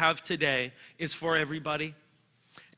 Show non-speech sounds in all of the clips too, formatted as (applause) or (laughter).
have today is for everybody.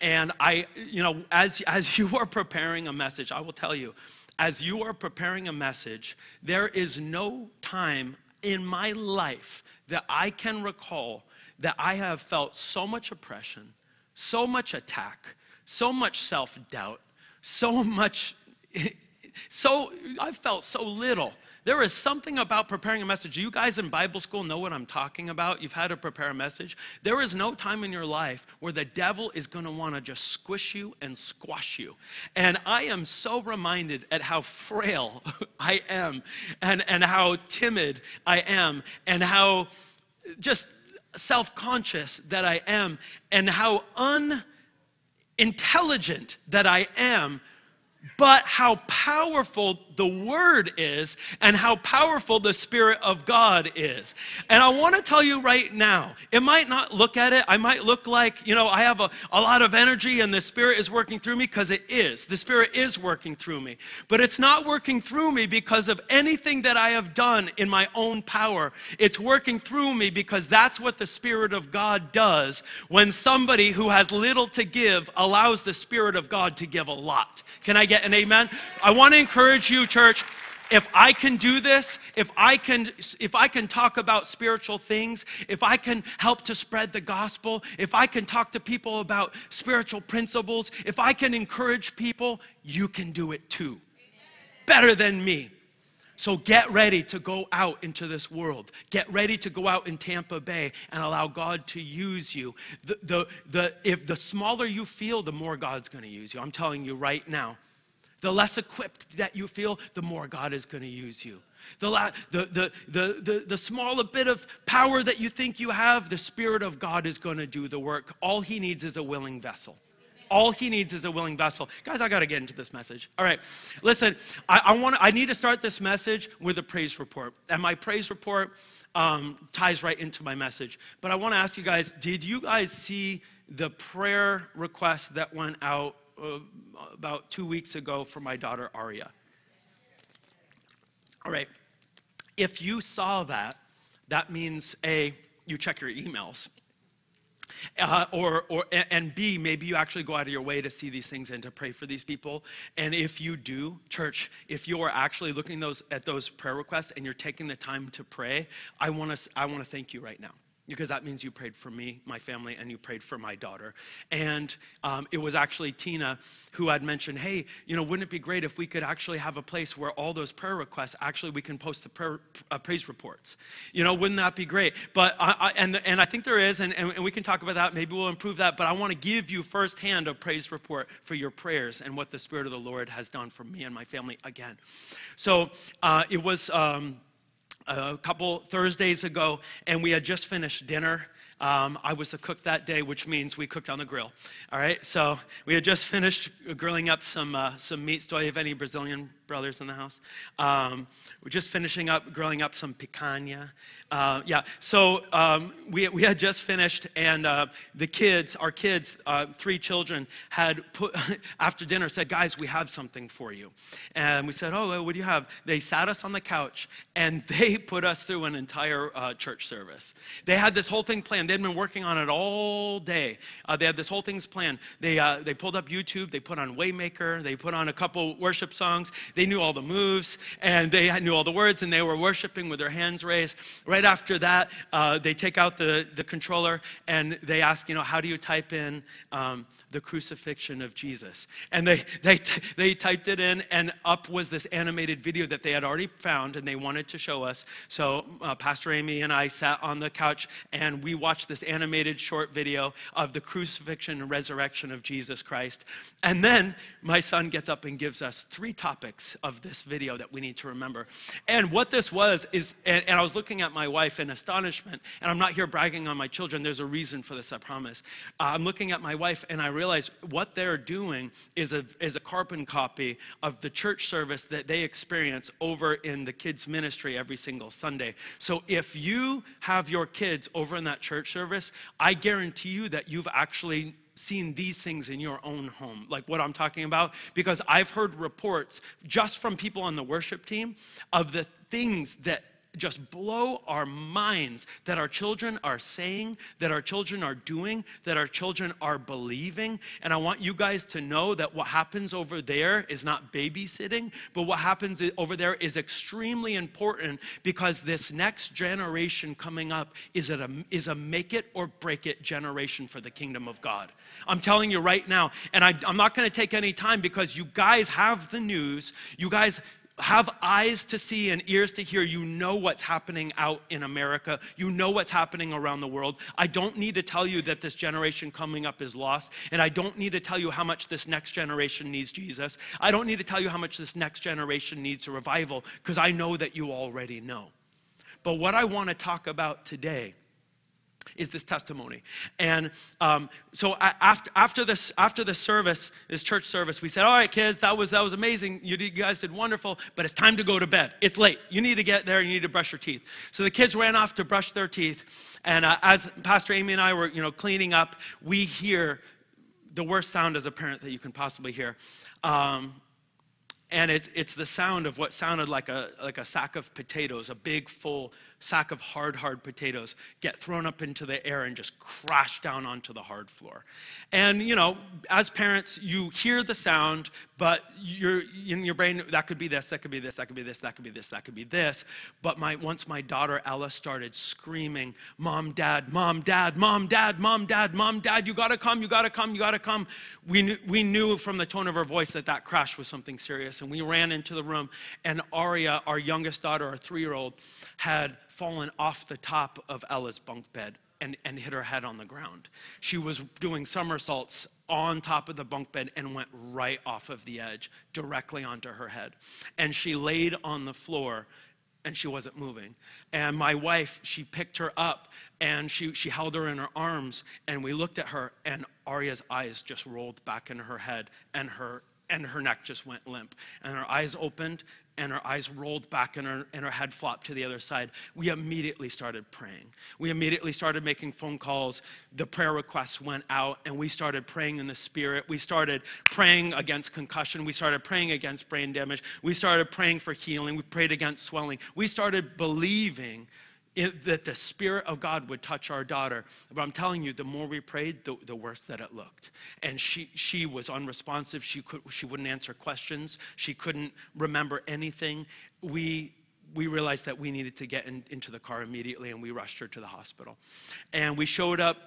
And I, you know, as, as you are preparing a message, I will tell you, as you are preparing a message, there is no time in my life that I can recall that I have felt so much oppression, so much attack, so much self doubt, so much, (laughs) so I felt so little there is something about preparing a message. You guys in Bible school know what I'm talking about. You've had to prepare a message. There is no time in your life where the devil is going to want to just squish you and squash you. And I am so reminded at how frail (laughs) I am and, and how timid I am and how just self conscious that I am and how unintelligent that I am but how powerful the Word is and how powerful the Spirit of God is. And I want to tell you right now, it might not look at it, I might look like, you know, I have a, a lot of energy and the Spirit is working through me because it is. The Spirit is working through me. But it's not working through me because of anything that I have done in my own power. It's working through me because that's what the Spirit of God does when somebody who has little to give allows the Spirit of God to give a lot. Can I get an amen? I want to encourage you, church if I can do this, if I can if I can talk about spiritual things, if I can help to spread the gospel, if I can talk to people about spiritual principles, if I can encourage people, you can do it too. Better than me. So get ready to go out into this world. Get ready to go out in Tampa Bay and allow God to use you. The, the, the, if the smaller you feel, the more God's going to use you. I'm telling you right now. The less equipped that you feel, the more God is going to use you. The, la- the, the, the, the, the smaller bit of power that you think you have, the Spirit of God is going to do the work. All He needs is a willing vessel. All he needs is a willing vessel. Guys, I got to get into this message. All right, listen, I, I, want I need to start this message with a praise report. And my praise report um, ties right into my message. But I want to ask you guys did you guys see the prayer request that went out uh, about two weeks ago for my daughter Aria. All right. If you saw that, that means A, you check your emails. Uh, or, or, and B, maybe you actually go out of your way to see these things and to pray for these people. And if you do, church, if you are actually looking those, at those prayer requests and you're taking the time to pray, I want to I want to thank you right now because that means you prayed for me, my family, and you prayed for my daughter. And um, it was actually Tina who had mentioned, hey, you know, wouldn't it be great if we could actually have a place where all those prayer requests, actually, we can post the prayer, uh, praise reports. You know, wouldn't that be great? But, I, I, and, and I think there is, and, and, we can talk about that. Maybe we'll improve that. But I want to give you firsthand a praise report for your prayers and what the Spirit of the Lord has done for me and my family again. So uh, it was. Um, a couple Thursdays ago, and we had just finished dinner. Um, I was the cook that day, which means we cooked on the grill. All right, so we had just (laughs) finished grilling up some uh, some meats. Do I have any Brazilian brothers in the house? Um, we're just finishing up grilling up some picanha. Uh, yeah, so um, we we had just finished, and uh, the kids, our kids, uh, three children, had put (laughs) after dinner said, "Guys, we have something for you," and we said, "Oh, what do you have?" They sat us on the couch and (laughs) they put us through an entire uh, church service. They had this whole thing planned they'd been working on it all day. Uh, they had this whole thing's planned. They, uh, they pulled up YouTube, they put on Waymaker, they put on a couple worship songs. They knew all the moves and they knew all the words and they were worshiping with their hands raised. Right after that, uh, they take out the, the controller and they ask, you know, how do you type in um, the crucifixion of Jesus? And they, they, t- they typed it in and up was this animated video that they had already found and they wanted to show us. So uh, Pastor Amy and I sat on the couch and we watched watch this animated short video of the crucifixion and resurrection of Jesus Christ. And then my son gets up and gives us three topics of this video that we need to remember. And what this was is, and, and I was looking at my wife in astonishment, and I'm not here bragging on my children, there's a reason for this, I promise. Uh, I'm looking at my wife, and I realize what they're doing is a, is a carbon copy of the church service that they experience over in the kids' ministry every single Sunday. So if you have your kids over in that church service, I guarantee you that you've actually seen these things in your own home, like what I'm talking about, because I've heard reports just from people on the worship team of the things that just blow our minds that our children are saying, that our children are doing, that our children are believing. And I want you guys to know that what happens over there is not babysitting, but what happens over there is extremely important because this next generation coming up is a, is a make it or break it generation for the kingdom of God. I'm telling you right now, and I, I'm not going to take any time because you guys have the news. You guys have eyes to see and ears to hear. You know what's happening out in America. You know what's happening around the world. I don't need to tell you that this generation coming up is lost. And I don't need to tell you how much this next generation needs Jesus. I don't need to tell you how much this next generation needs a revival because I know that you already know. But what I want to talk about today is this testimony. And um, so after, after, this, after the service, this church service, we said, all right, kids, that was, that was amazing. You, did, you guys did wonderful, but it's time to go to bed. It's late. You need to get there. You need to brush your teeth. So the kids ran off to brush their teeth. And uh, as Pastor Amy and I were, you know, cleaning up, we hear the worst sound as a parent that you can possibly hear. Um, and it, it's the sound of what sounded like a, like a sack of potatoes, a big, full sack of hard, hard potatoes get thrown up into the air and just crash down onto the hard floor. And, you know, as parents, you hear the sound, but you're, in your brain, that could be this, that could be this, that could be this, that could be this, that could be this. But my, once my daughter Ella started screaming, Mom, Dad, Mom, Dad, Mom, Dad, Mom, Dad, Mom, Dad, you gotta come, you gotta come, you gotta come. We knew, we knew from the tone of her voice that that crash was something serious. And we ran into the room, and Aria, our youngest daughter, our three year old, had fallen off the top of Ella's bunk bed and, and hit her head on the ground. She was doing somersaults on top of the bunk bed and went right off of the edge, directly onto her head. And she laid on the floor and she wasn't moving. And my wife, she picked her up and she, she held her in her arms and we looked at her and Aria's eyes just rolled back in her head and her and her neck just went limp. And her eyes opened and her eyes rolled back and her, and her head flopped to the other side. We immediately started praying. We immediately started making phone calls. The prayer requests went out and we started praying in the spirit. We started praying against concussion. We started praying against brain damage. We started praying for healing. We prayed against swelling. We started believing it, that the Spirit of God would touch our daughter. But I'm telling you, the more we prayed, the, the worse that it looked. And she, she was unresponsive. She, could, she wouldn't answer questions. She couldn't remember anything. We, we realized that we needed to get in, into the car immediately, and we rushed her to the hospital. And we showed up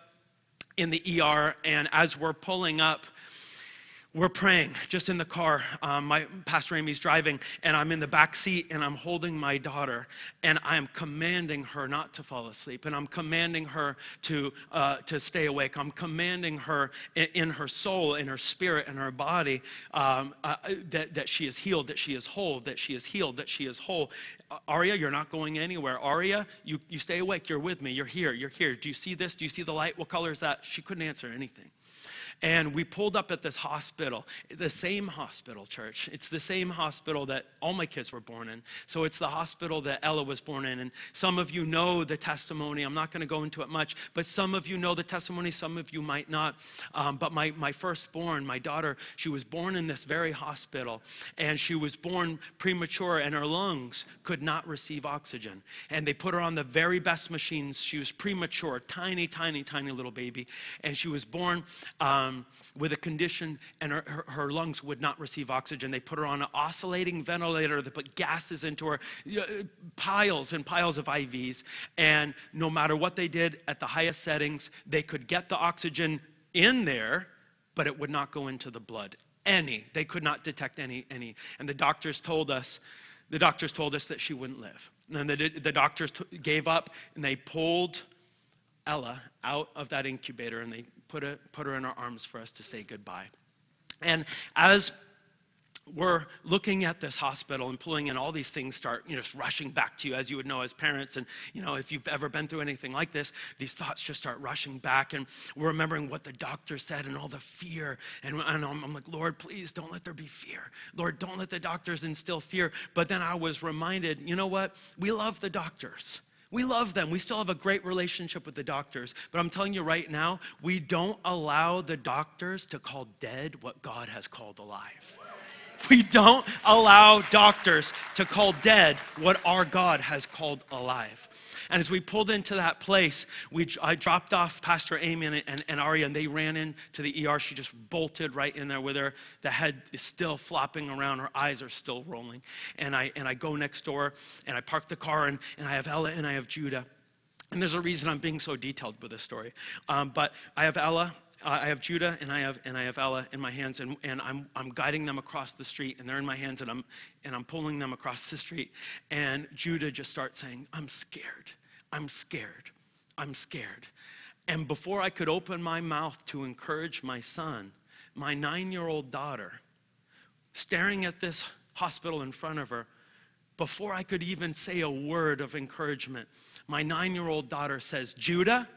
in the ER, and as we're pulling up, we're praying just in the car. Um, my pastor Amy's driving, and I'm in the back seat, and I'm holding my daughter, and I'm commanding her not to fall asleep, and I'm commanding her to uh, to stay awake. I'm commanding her in, in, her soul, in her spirit, in her body um, uh, that that she is healed, that she is whole, that she is healed, that she is whole. Uh, Aria, you're not going anywhere. Aria, you you stay awake. You're with me. You're here. You're here. Do you see this? Do you see the light? What color is that? She couldn't answer anything. And we pulled up at this hospital, the same hospital, church. It's the same hospital that all my kids were born in. So it's the hospital that Ella was born in. And some of you know the testimony. I'm not going to go into it much, but some of you know the testimony, some of you might not. Um, but my, my firstborn, my daughter, she was born in this very hospital. And she was born premature, and her lungs could not receive oxygen. And they put her on the very best machines. She was premature, tiny, tiny, tiny little baby. And she was born. Um, um, with a condition and her, her, her, lungs would not receive oxygen. They put her on an oscillating ventilator. They put gases into her, piles and piles of IVs. And no matter what they did at the highest settings, they could get the oxygen in there, but it would not go into the blood. Any. They could not detect any. any. And the doctors told us, the doctors told us that she wouldn't live. And the, the doctors t- gave up and they pulled Ella out of that incubator and they put, a, put her in our arms for us to say goodbye. And as we're looking at this hospital and pulling in all these things start you know just rushing back to you as you would know as parents. And you know if you've ever been through anything like this these thoughts just start rushing back. And we're remembering what the doctor said and all the fear. And, and I'm, I'm like lord please don't let there be fear. Lord don't let the doctors instill fear. But then i was reminded you know what? We love the doctors we love them. We still have a great relationship with the doctors. But I'm telling you right now, we don't allow the doctors to call dead what God has called alive. We don't allow doctors to call dead what our God has called alive. And as we pulled into that place, we, I dropped off Pastor Amy and, and, and Aria, and they ran into the ER. She just bolted right in there with her. The head is still flopping around, her eyes are still rolling. And I, and I go next door, and I park the car, and, and I have Ella and I have Judah. And there's a reason I'm being so detailed with this story. Um, but I have Ella, I have Judah and I have, and I have Ella in my hands, and, and I'm, I'm guiding them across the street, and they're in my hands, and I'm, and I'm pulling them across the street. And Judah just starts saying, I'm scared. I'm scared. I'm scared. And before I could open my mouth to encourage my son, my nine year old daughter, staring at this hospital in front of her, before I could even say a word of encouragement, my nine year old daughter says, Judah,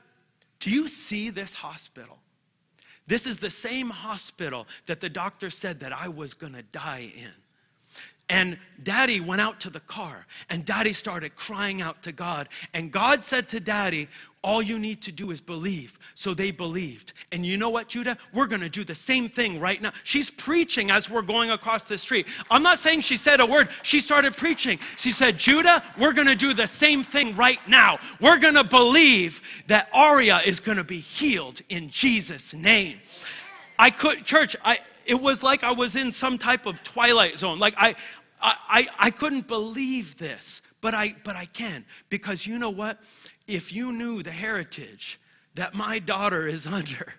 do you see this hospital? This is the same hospital that the doctor said that I was gonna die in. And daddy went out to the car and daddy started crying out to God. And God said to daddy, All you need to do is believe. So they believed. And you know what, Judah? We're going to do the same thing right now. She's preaching as we're going across the street. I'm not saying she said a word, she started preaching. She said, Judah, we're going to do the same thing right now. We're going to believe that Aria is going to be healed in Jesus' name. I could, church, I, it was like I was in some type of twilight zone. Like I, I, I, couldn't believe this, but I, but I can. Because you know what? If you knew the heritage that my daughter is (laughs) under,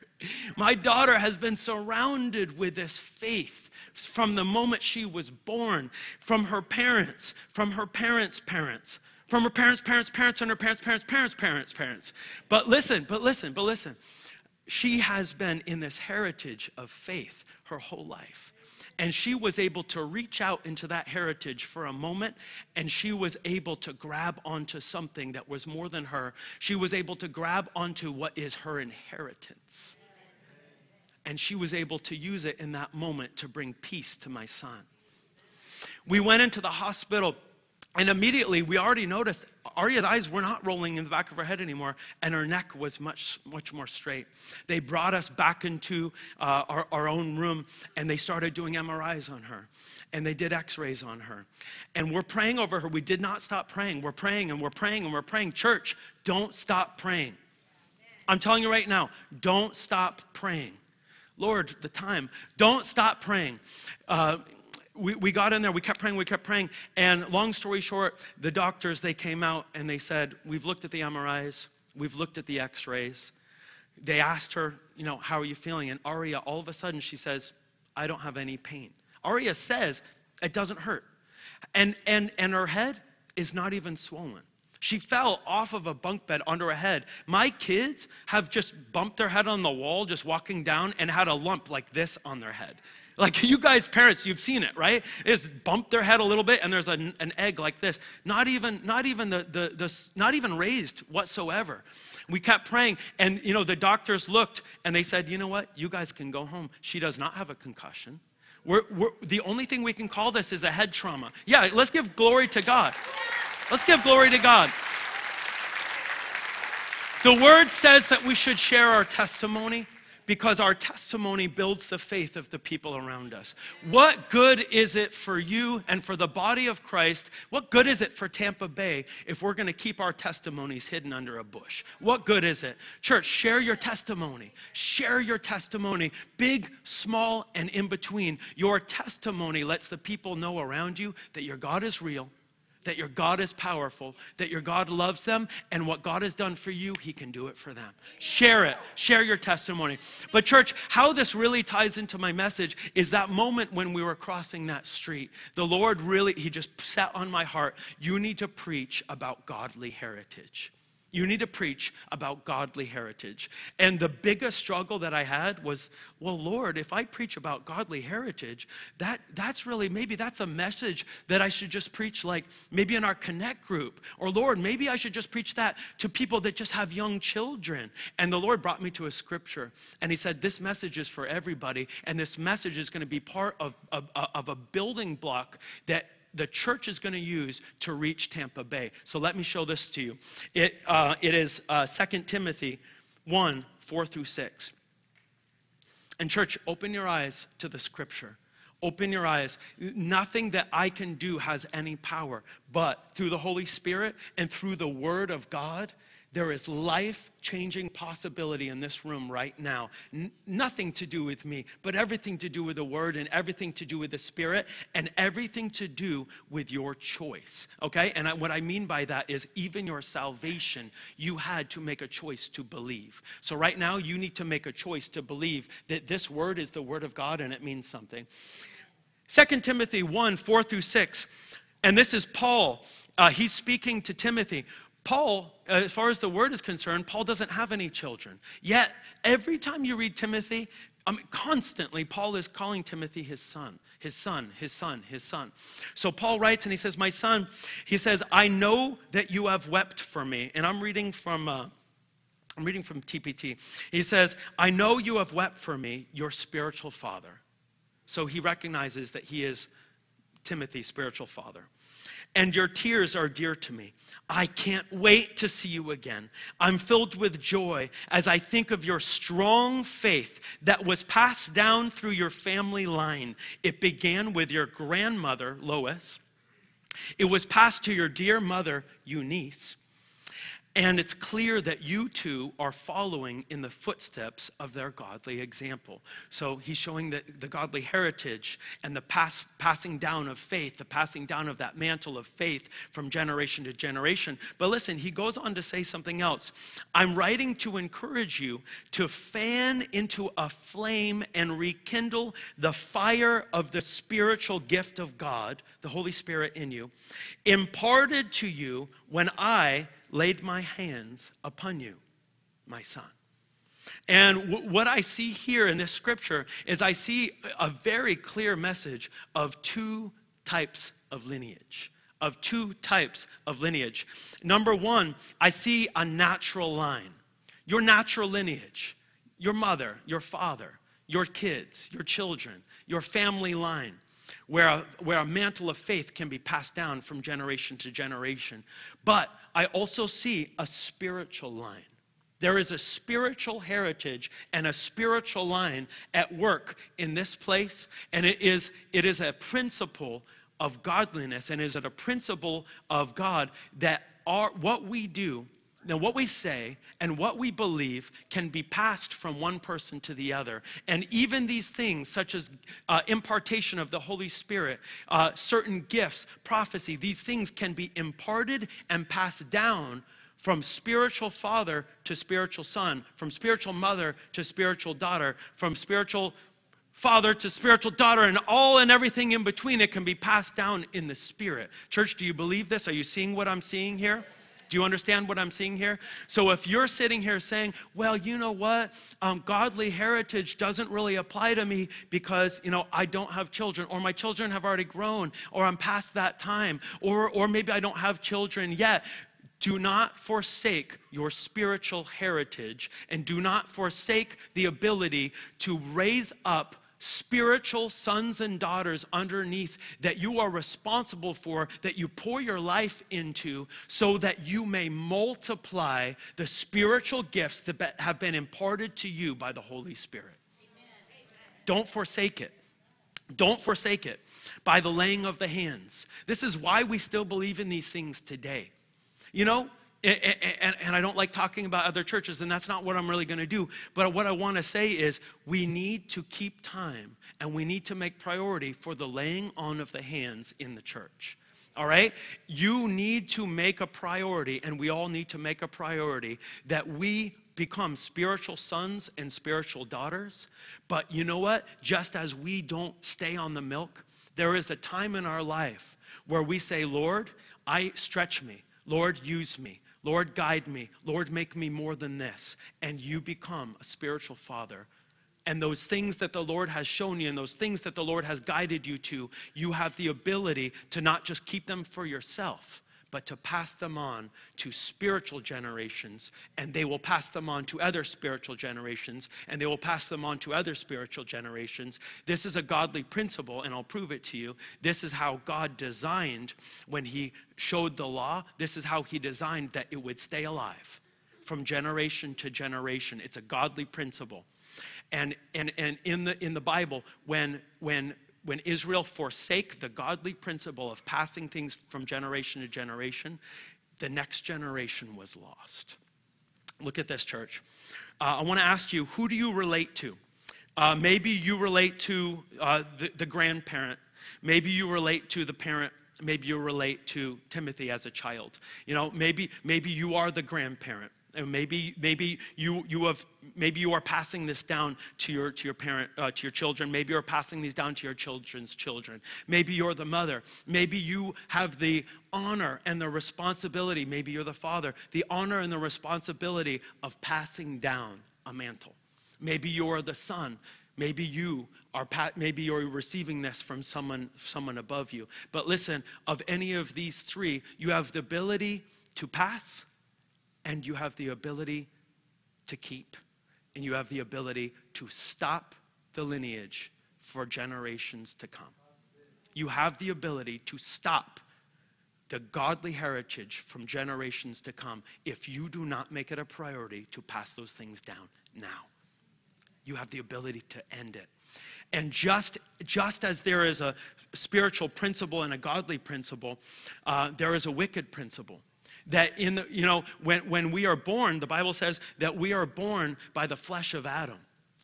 my daughter has been surrounded with this faith from the moment she was born, from her parents, from her parents' parents, from her parents' parents' parents, and her parents' parents' parents' parents' parents. But listen, but listen, but listen. She has been in this heritage of faith her whole life. And she was able to reach out into that heritage for a moment, and she was able to grab onto something that was more than her. She was able to grab onto what is her inheritance. And she was able to use it in that moment to bring peace to my son. We went into the hospital and immediately we already noticed Aria's eyes were not rolling in the back of her head anymore, and her neck was much, much more straight. They brought us back into uh, our, our own room and they started doing MRIs on her and they did x rays on her. And we're praying over her. We did not stop praying. We're praying and we're praying and we're praying. Church, don't stop praying. I'm telling you right now, don't stop praying. Lord, the time, don't stop praying. Uh, we, we got in there, we kept praying, we kept praying. And long story short, the doctors, they came out and they said, We've looked at the MRIs, we've looked at the x rays. They asked her, You know, how are you feeling? And Aria, all of a sudden, she says, I don't have any pain. Aria says, It doesn't hurt. And, and, and her head is not even swollen. She fell off of a bunk bed under her head. My kids have just bumped their head on the wall just walking down and had a lump like this on their head. Like (laughs) you guys, parents, you've seen it, right? Is bump their head a little bit and there's an, an egg like this. Not even, not even the, the, the, not even raised whatsoever. We kept praying, and you know, the doctors looked and they said, you know what? You guys can go home. She does not have a concussion. We're, we're, the only thing we can call this is a head trauma. Yeah, let's give glory to God. Let's give glory to God. The word says that we should share our testimony because our testimony builds the faith of the people around us. What good is it for you and for the body of Christ? What good is it for Tampa Bay if we're going to keep our testimonies hidden under a bush? What good is it? Church, share your testimony. Share your testimony, big, small, and in between. Your testimony lets the people know around you that your God is real that your God is powerful, that your God loves them, and what God has done for you, He can do it for them. Share it, share your testimony. But, church, how this really ties into my message is that moment when we were crossing that street. The Lord really, He just sat on my heart. You need to preach about godly heritage. You need to preach about godly heritage. And the biggest struggle that I had was, well, Lord, if I preach about godly heritage, that, that's really, maybe that's a message that I should just preach, like maybe in our connect group. Or, Lord, maybe I should just preach that to people that just have young children. And the Lord brought me to a scripture, and He said, This message is for everybody, and this message is going to be part of, of, of a building block that the church is going to use to reach Tampa Bay. So let me show this to you. It, uh, it is uh, 2 Timothy 1 4 through 6. And, church, open your eyes to the scripture. Open your eyes. Nothing that I can do has any power, but through the Holy Spirit and through the Word of God, there is life changing possibility in this room right now. N- nothing to do with me, but everything to do with the Word and everything to do with the Spirit and everything to do with your choice. Okay? And I, what I mean by that is even your salvation, you had to make a choice to believe. So right now, you need to make a choice to believe that this Word is the Word of God and it means something. 2 Timothy 1 4 through 6. And this is Paul. Uh, he's speaking to Timothy. Paul, uh, as far as the word is concerned, Paul doesn't have any children. Yet, every time you read Timothy, I mean, constantly, Paul is calling Timothy his son, his son, his son, his son. So Paul writes and he says, My son, he says, I know that you have wept for me. And I'm reading from. Uh, I'm reading from TPT. He says, I know you have wept for me, your spiritual father. So he recognizes that he is Timothy's spiritual father and your tears are dear to me. I can't wait to see you again. I'm filled with joy as I think of your strong faith that was passed down through your family line. It began with your grandmother, Lois. It was passed to your dear mother, Eunice. And it's clear that you two are following in the footsteps of their godly example. So he's showing the, the godly heritage and the pass, passing down of faith, the passing down of that mantle of faith from generation to generation. But listen, he goes on to say something else. I'm writing to encourage you to fan into a flame and rekindle the fire of the spiritual gift of God, the Holy Spirit in you, imparted to you when I laid my hands upon you, my son. And w- what I see here in this scripture is I see a very clear message of two types of lineage. Of two types of lineage. Number one, I see a natural line. Your natural lineage, your mother, your father, your kids, your children, your family line where a, where a mantle of faith can be passed down from generation to generation. But I also see a spiritual line. There is a spiritual heritage and a spiritual line at work in this place, and it is, it is a principle of godliness and is it a principle of God that our, what we do now, what we say and what we believe can be passed from one person to the other. And even these things, such as uh, impartation of the Holy Spirit, uh, certain gifts, prophecy, these things can be imparted and passed down from spiritual father to spiritual son, from spiritual mother to spiritual daughter, from spiritual father to spiritual daughter, and all and everything in between. It can be passed down in the spirit. Church, do you believe this? Are you seeing what I'm seeing here? Do you understand what I'm seeing here? So if you're sitting here saying, well, you know what? Um, godly heritage doesn't really apply to me because, you know, I don't have children, or my children have already grown, or I'm past that time, or, or maybe I don't have children yet. Do not forsake your spiritual heritage and do not forsake the ability to raise up spiritual sons and daughters underneath that you are responsible for, that you pour your life into, so that you may multiply the spiritual gifts that have been imparted to you by the Holy Spirit. Amen. Don't forsake it. Don't forsake it by the laying of the hands. This is why we still believe in these things today. You know, and, I don't like talking about other churches, and that's not what I'm really going to do. But what I want to say is we need to keep time and we need to make priority for the laying on of the hands in the church. All right? You need to make a priority, and we all need to make a priority that we become spiritual sons and spiritual daughters. But you know what? Just as we don't stay on the milk, there is a time in our life where we say, Lord, I stretch me. Lord, use me. Lord, guide me. Lord, make me more than this. And you become a spiritual father. And those things that the Lord has shown you and those things that the Lord has guided you to, you have the ability to not just keep them for yourself, but to pass them on to spiritual generations, and they will pass them on to other spiritual generations, and they will pass them on to other spiritual generations. This is a godly principle, and I'll prove it to you. This is how God designed when He showed the law, this is how He designed that it would stay alive from generation to generation. It's a godly principle. And, and, and in, the, in the Bible, when, when when Israel forsake the godly principle of passing things from generation to generation, the next generation was lost. Look at this, church. Uh, I want to ask you who do you relate to? Uh, maybe you relate to uh, the, the grandparent. Maybe you relate to the parent maybe you relate to timothy as a child you know maybe maybe you are the grandparent and maybe maybe you you have maybe you are passing this down to your to your parent uh, to your children. Maybe you're passing these down to your children's children. Maybe you're the mother. Maybe you have the honor and the responsibility maybe you're the father the honor and the responsibility of passing down a mantle. Maybe you're the son. Maybe you are maybe you're receiving this from someone someone above you. But listen of any of these three you have the ability to pass and you have the ability to keep, and you have the ability to stop the lineage for generations to come. You have the ability to stop the godly heritage from generations to come if you do not make it a priority to pass those things down now. You have the ability to end it. And just, just as there is a spiritual principle and a godly principle, uh, there is a wicked principle that in the, you know, when, when we are born, the Bible says that we are born by the flesh of Adam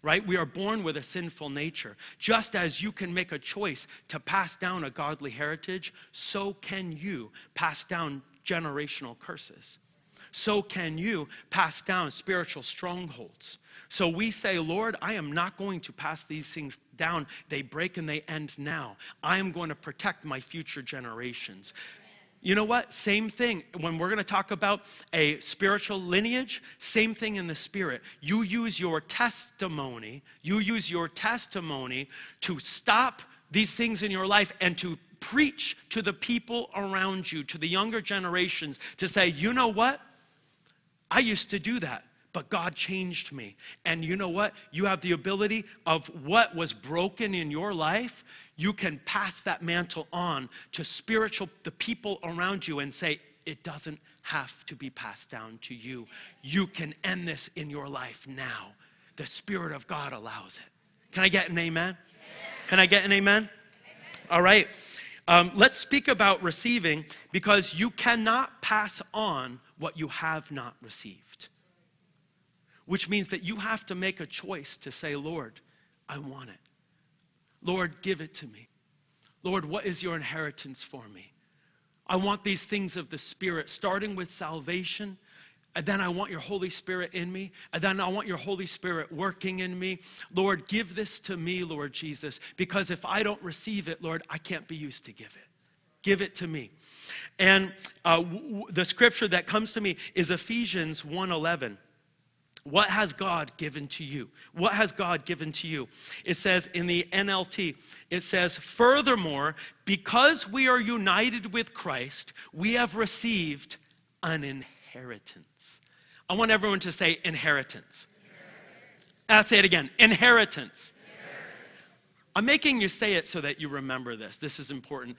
right? We are born with a sinful nature. Just as you can make a choice to pass down a godly heritage, so can you pass down generational curses. So can you pass down spiritual strongholds. So we say, Lord, I am not going to pass these things down. They break and they end now. I am going to protect my future generations. You know what? Same thing. When we're going to talk about a spiritual lineage, same thing in the spirit. You use your testimony, you use your testimony to stop these things in your life and to preach to the people around you, to the younger generations, to say, you know what? I used to do that but God changed me. And you know what? You have the ability of what was broken in your life, you can pass that mantle on to spiritual the people around you and say it doesn't have to be passed down to you. You can end this in your life now. The spirit of God allows it. Can I get an amen? Can I get an amen? All right. Um, let's speak about receiving because you cannot pass on what you have not received which means that you have to make a choice to say, Lord, I want it. Lord, give it to me. Lord, what is your inheritance for me? I want these things of the Spirit, starting with salvation. And then I want your Holy Spirit in me. And then I want your Holy Spirit working in me. Lord, give this to me, Lord Jesus, because if I don't receive it, Lord, I can't be used to give it. Give it to me. And uh, w- the scripture that comes to me is Ephesians 1:11. What has God given to you? What has God given to you? It says in the NLT, it says, Furthermore, because we are united with Christ, we have received an inheritance. I want everyone to say inheritance. inheritance. I'll say it again inheritance. inheritance. I'm making you say it so that you remember this. This is important.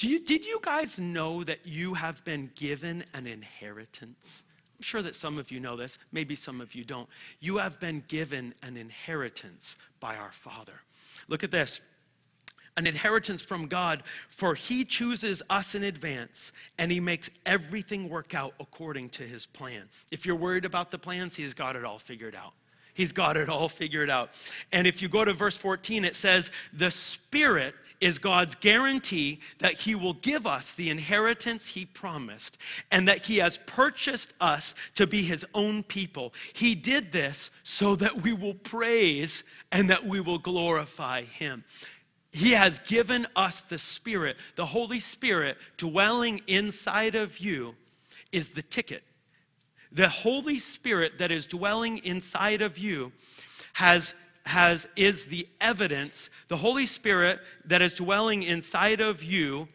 You, did you guys know that you have been given an inheritance? I'm sure that some of you know this, maybe some of you don't. You have been given an inheritance by our Father. Look at this an inheritance from God, for He chooses us in advance and He makes everything work out according to His plan. If you're worried about the plans, He has got it all figured out. He's got it all figured out. And if you go to verse 14, it says, The Spirit is God's guarantee that He will give us the inheritance He promised and that He has purchased us to be His own people. He did this so that we will praise and that we will glorify Him. He has given us the Spirit. The Holy Spirit dwelling inside of you is the ticket. The Holy Spirit that is dwelling inside of you has has is the evidence. The holy spirit that is dwelling inside of you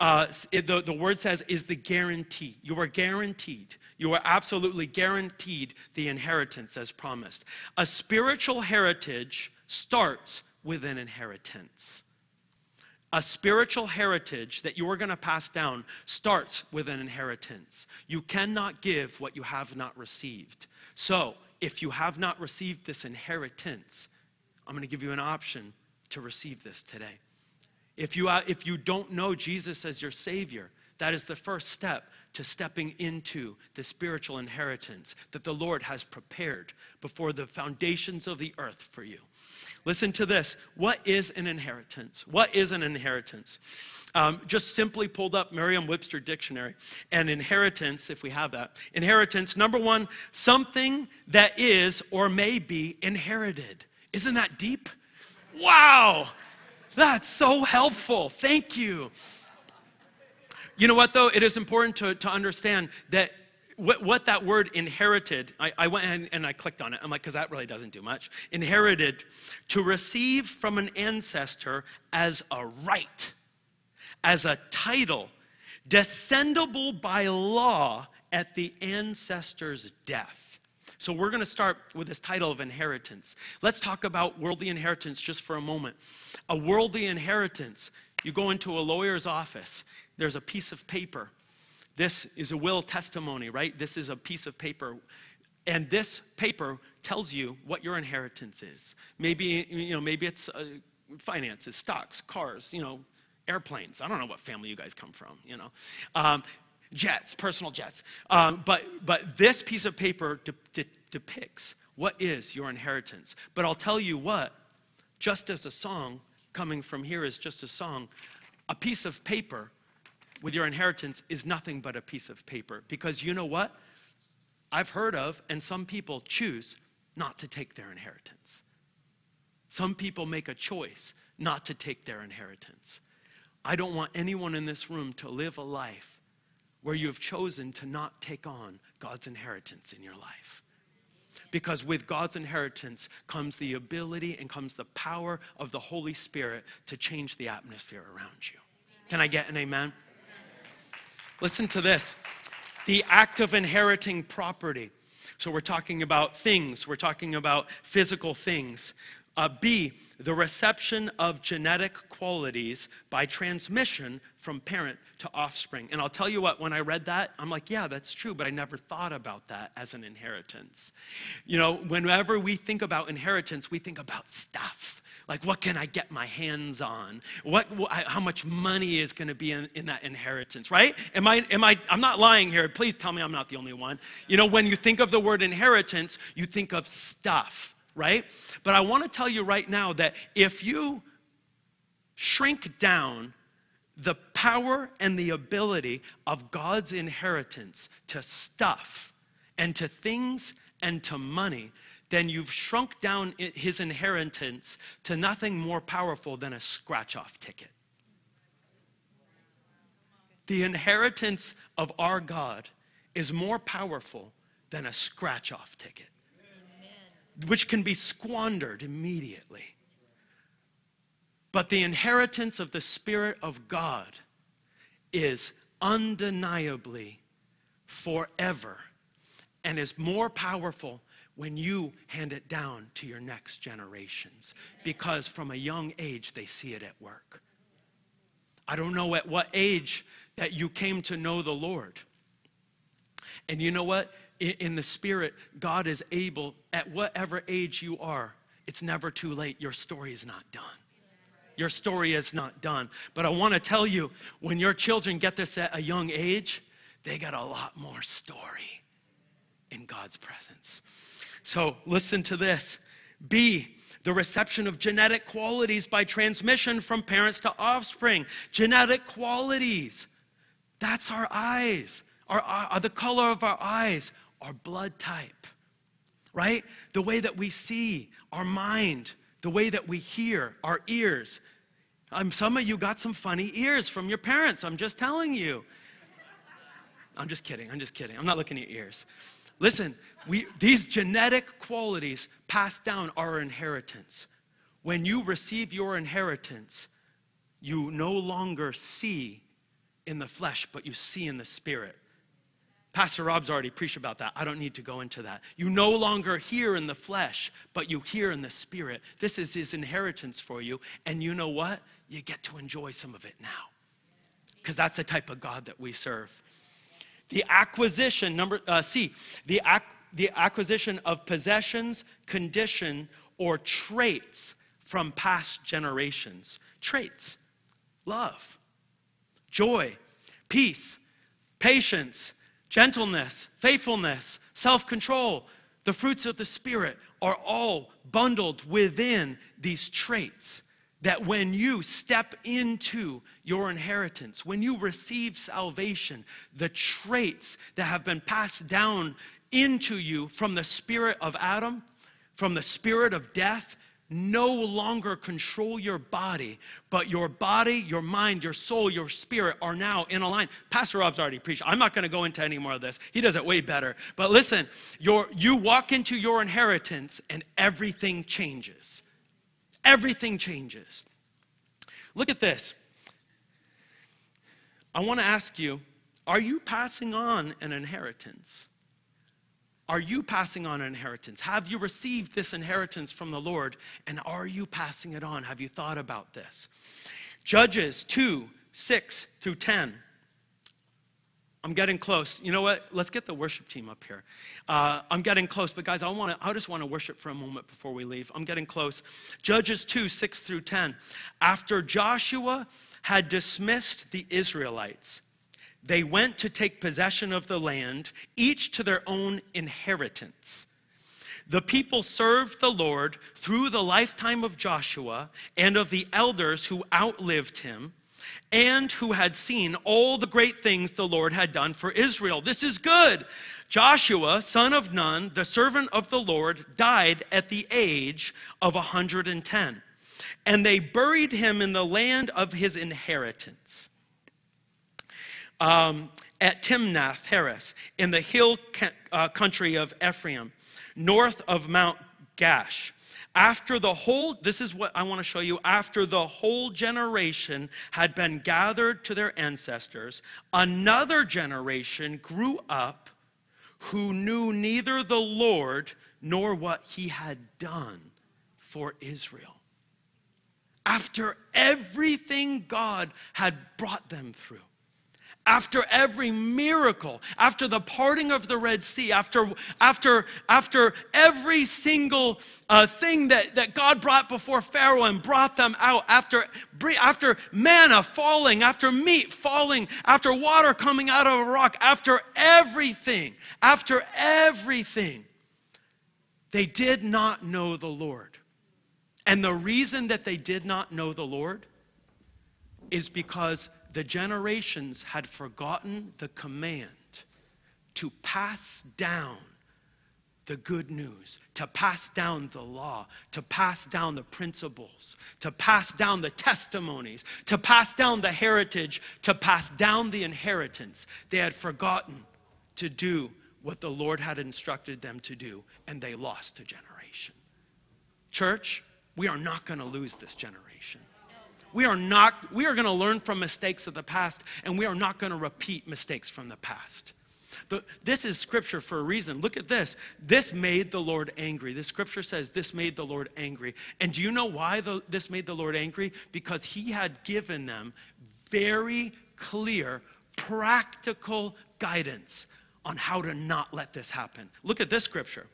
uh, the, the word says is the guarantee. You are guaranteed. You are absolutely guaranteed the inheritance as promised. A spiritual heritage starts with an inheritance a spiritual heritage that you are going to pass down starts with an inheritance. You cannot give what you have not received. So, if you have not received this inheritance, I'm going to give you an option to receive this today. If you, if you don't know Jesus as your Savior, that is the first step to stepping into the spiritual inheritance that the Lord has prepared before the foundations of the earth for you. Listen to this. What is an inheritance? What is an inheritance? Um, just simply pulled up Merriam Webster Dictionary. And inheritance, if we have that, inheritance, number one, something that is or may be inherited. Isn't that deep? Wow, that's so helpful. Thank you. You know what, though? It is important to, to understand that what, what that word inherited, I, I went and, and I clicked on it. I'm like, because that really doesn't do much. Inherited, to receive from an ancestor as a right, as a title, descendable by law at the ancestor's death. So we're going to start with this title of inheritance. Let's talk about worldly inheritance just for a moment. A worldly inheritance, you go into a lawyer's office, there's a piece of paper this is a will testimony, right? This is a piece of paper. And this paper tells you what your inheritance is. Maybe, you know, maybe it's uh, finances, stocks, cars, you know, airplanes. I don't know what family you guys come from, you know. Um, jets, personal jets. Um, but, but this piece of paper de- de- depicts what is your inheritance. But I'll tell you what, just as a song coming from here is just a song, a piece of paper with your inheritance is nothing but a piece of paper. Because you know what? I've heard of, and some people choose not to take their inheritance. Some people make a choice not to take their inheritance. I don't want anyone in this room to live a life where you have chosen to not take on God's inheritance in your life. Because with God's inheritance comes the ability and comes the power of the Holy Spirit to change the atmosphere around you. Can I get an amen? Listen to this the act of inheriting property. So we're talking about things, we're talking about physical things. Uh, B, the reception of genetic qualities by transmission from parent to offspring. And I'll tell you what, when I read that, I'm like, yeah, that's true, but I never thought about that as an inheritance. You know, whenever we think about inheritance, we think about stuff. Like, what can I get my hands on? What, how much money is going to be in, in that inheritance, right? Am I, am I, I'm not lying here. Please tell me I'm not the only one. You know, when you think of the word inheritance, you think of stuff, right? But I want to tell you right now that if you shrink down the power and the ability of God's inheritance to stuff and to things and to money, then you've shrunk down his inheritance to nothing more powerful than a scratch off ticket. The inheritance of our God is more powerful than a scratch off ticket, Amen. which can be squandered immediately. But the inheritance of the Spirit of God is undeniably forever and is more powerful when you hand it down to your next generations because from a young age they see it at work. I don't know at what age that you came to know the Lord. And you know what? In the Spirit, God is able, at whatever age you are, it's never too late. Your story is not done. Your story is not done. But I want to tell you when your children get this at a young age, they got a lot more story in God's presence. So listen to this. B, the reception of genetic qualities by transmission from parents to offspring. Genetic qualities. That's our eyes, our, our, the color of our eyes, our blood type, right? The way that we see, our mind, the way that we hear, our ears. Um, some of you got some funny ears from your parents, I'm just telling you. I'm just kidding, I'm just kidding. I'm not looking at your ears. Listen, we, these genetic qualities pass down our inheritance. When you receive your inheritance, you no longer see in the flesh, but you see in the spirit. Pastor Rob's already preached about that. I don't need to go into that. You no longer hear in the flesh, but you hear in the spirit. This is his inheritance for you. And you know what? You get to enjoy some of it now. Because that's the type of God that we serve. The acquisition, number uh, C, the, ac- the acquisition of possessions, condition, or traits from past generations. Traits. love, joy, peace, patience, gentleness, faithfulness, self control. The fruits of the Spirit are all bundled within these traits that when you step into your inheritance, when you receive salvation, the traits that have been passed down into you from the spirit of Adam, from the spirit of death, no longer control your body, but your body, your mind, your soul, your spirit are now in a line. Pastor Rob's already preached. I'm not going to go into any more of this. He does it way better. But listen, you walk into your inheritance and everything changes. Everything changes. Look at this. I want to ask you are you passing on an inheritance? Are you passing on an inheritance? Have you received this inheritance from the Lord? And are you passing it on? Have you thought about this? Judges 2 6 through 10. I'm getting close. You know what? Let's get the worship team up here. Uh, I'm getting close, but guys, I want to. I just want to worship for a moment before we leave. I'm getting close. Judges 2, 6 through 10. After Joshua had dismissed the Israelites, they went to take possession of the land, each to their own inheritance. The people served the Lord through the lifetime of Joshua and of the elders who outlived him and who had seen all the great things the Lord had done for Israel. This is good. Joshua, son of Nun, the servant of the Lord, died at the age of 110. And they buried him in the land of his inheritance. Um, at Timnath Heres, in the hill uh, country of Ephraim, north of Mount Gaash after the whole, this is what I want to show you, after the whole generation had been gathered to their ancestors, another generation grew up who knew neither the Lord nor what he had done for Israel. After everything God had brought them through, after every miracle, after the parting of the Red Sea, after, after, after every single uh, thing that, that God brought before Pharaoh and brought them out, after, after manna falling, after meat falling, after water coming out of a rock, after everything, after everything, they did not know the Lord. And the reason that they did not know the Lord is because the generations had forgotten the command to pass down the good news, to pass down the law, to pass down the principles, to pass down the testimonies, to pass down the heritage, to pass down the inheritance. They had forgotten to do what the Lord had instructed them to do, and they lost a generation. Church, we are not going to lose this generation. We are not, we are going to learn from mistakes of the past, and we are not going to repeat mistakes from the past. The, this is scripture for a reason. Look at this. This made the Lord angry. This scripture says this made the Lord angry. And do you know why the, this made the Lord angry? Because he had given them very clear, practical guidance on how to not let this happen. Look at this scripture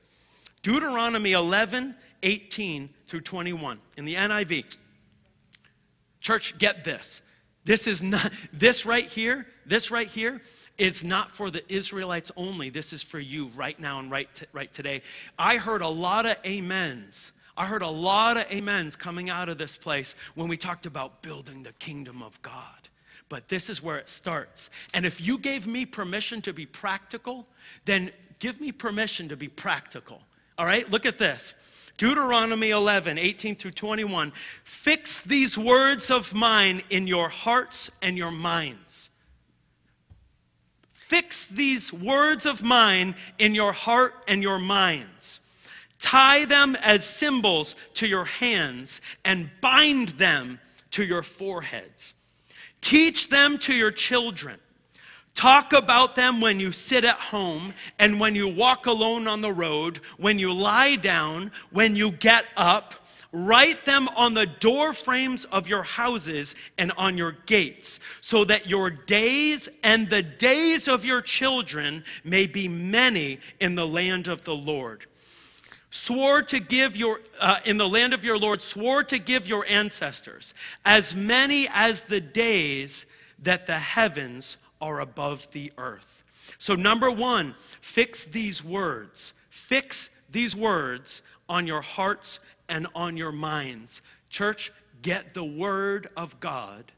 Deuteronomy 11, 18 through 21 in the NIV. Church, get this. This is not, this right here, this right here is not for the Israelites only. This is for you right now and right, t- right today. I heard a lot of amens. I heard a lot of amens coming out of this place when we talked about building the kingdom of God. But this is where it starts. And if you gave me permission to be practical, then give me permission to be practical. All right, look at this. Deuteronomy 11, 18 through 21. Fix these words of mine in your hearts and your minds. Fix these words of mine in your heart and your minds. Tie them as symbols to your hands and bind them to your foreheads. Teach them to your children Talk about them when you sit at home and when you walk alone on the road, when you lie down, when you get up. Write them on the door frames of your houses and on your gates, so that your days and the days of your children may be many in the land of the Lord. swore to give your, uh, in the land of your Lord, swore to give your ancestors, as many as the days that the heavens are above the earth. So, number one, fix these words. Fix these words on your hearts and on your minds. Church, get the word of God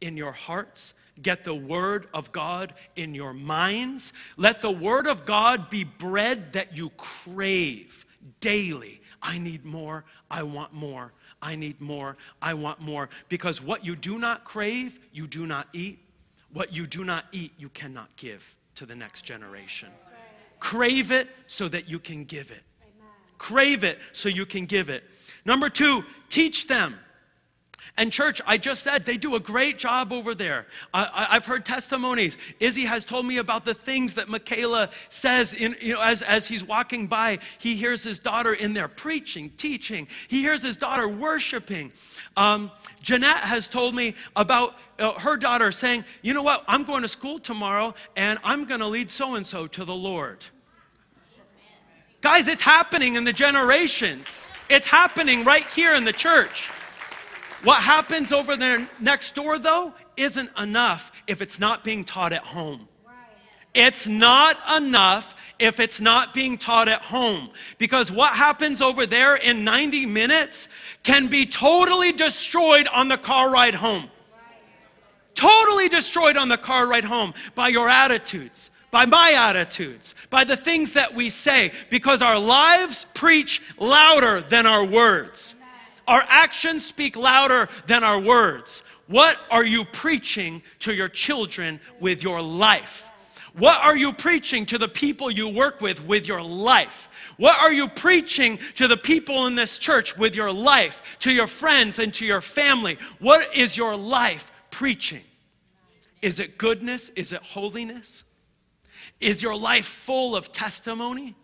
in your hearts. Get the word of God in your minds. Let the word of God be bread that you crave daily. I need more. I want more. I need more. I want more. Because what you do not crave, you do not eat. What you do not eat, you cannot give to the next generation. Crave it so that you can give it. Crave it so you can give it. Number two, teach them. And church, I just said they do a great job over there. I, have heard testimonies. Izzy has told me about the things that Michaela says in, you know, as, as he's walking by. He hears his daughter in there preaching, teaching. He hears his daughter worshiping. Um, Jeanette has told me about uh, her daughter saying, You know what? I'm going to school tomorrow and I'm going to lead so and so to the Lord. Guys, it's happening in the generations. It's happening right here in the church. What happens over there next door, though, isn't enough if it's not being taught at home. It's not enough if it's not being taught at home. Because what happens over there in 90 minutes can be totally destroyed on the car ride home. Totally destroyed on the car ride home by your attitudes, by my attitudes, by the things that we say, because our lives preach louder than our words. Our actions speak louder than our words. What are you preaching to your children with your life? What are you preaching to the people you work with with your life? What are you preaching to the people in this church with your life, to your friends and to your family? What is your life preaching? Is it goodness? Is it holiness? Is your life full of testimony?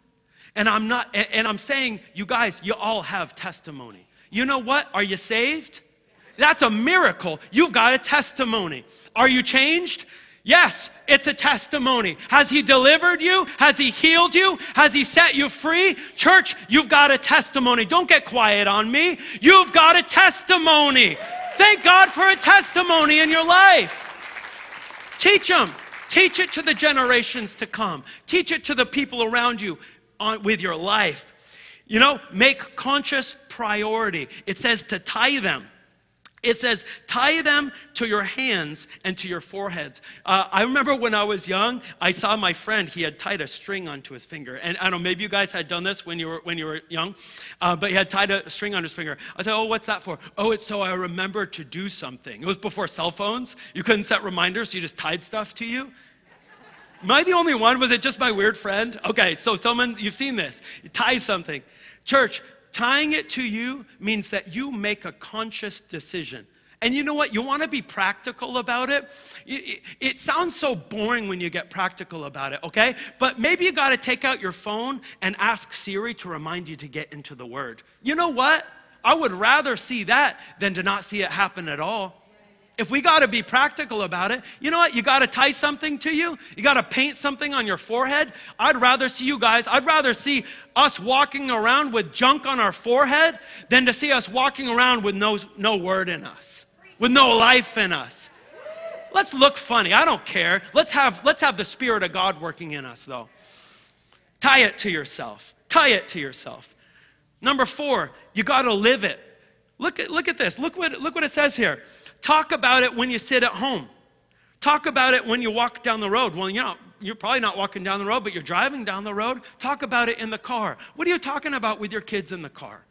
And I'm not and I'm saying you guys, you all have testimony. You know what? Are you saved? That's a miracle. You've got a testimony. Are you changed? Yes, it's a testimony. Has He delivered you? Has He healed you? Has He set you free? Church, you've got a testimony. Don't get quiet on me. You've got a testimony. Thank God for a testimony in your life. Teach them. Teach it to the generations to come. Teach it to the people around you on, with your life. You know, make conscious priority. It says to tie them. It says, tie them to your hands and to your foreheads. Uh, I remember when I was young, I saw my friend, he had tied a string onto his finger. And I don't know, maybe you guys had done this when you were, when you were young, uh, but he had tied a string on his finger. I said, oh, what's that for? Oh, it's so I remember to do something. It was before cell phones. You couldn't set reminders, so you just tied stuff to you. Am I the only one? Was it just my weird friend? Okay, so someone, you've seen this. You tie something. Church, tying it to you means that you make a conscious decision. And you know what? You want to be practical about it. It sounds so boring when you get practical about it, okay? But maybe you got to take out your phone and ask Siri to remind you to get into the Word. You know what? I would rather see that than to not see it happen at all. If we got to be practical about it, you know what? You got to tie something to you. You got to paint something on your forehead. I'd rather see you guys, I'd rather see us walking around with junk on our forehead than to see us walking around with no, no word in us, with no life in us. Let's look funny. I don't care. Let's have, let's have the Spirit of God working in us, though. Tie it to yourself. Tie it to yourself. Number four, you got to live it. Look at, look at this. Look what, look what it says here. Talk about it when you sit at home. Talk about it when you walk down the road. Well, you know, you're probably not walking down the road, but you're driving down the road. Talk about it in the car. What are you talking about with your kids in the car?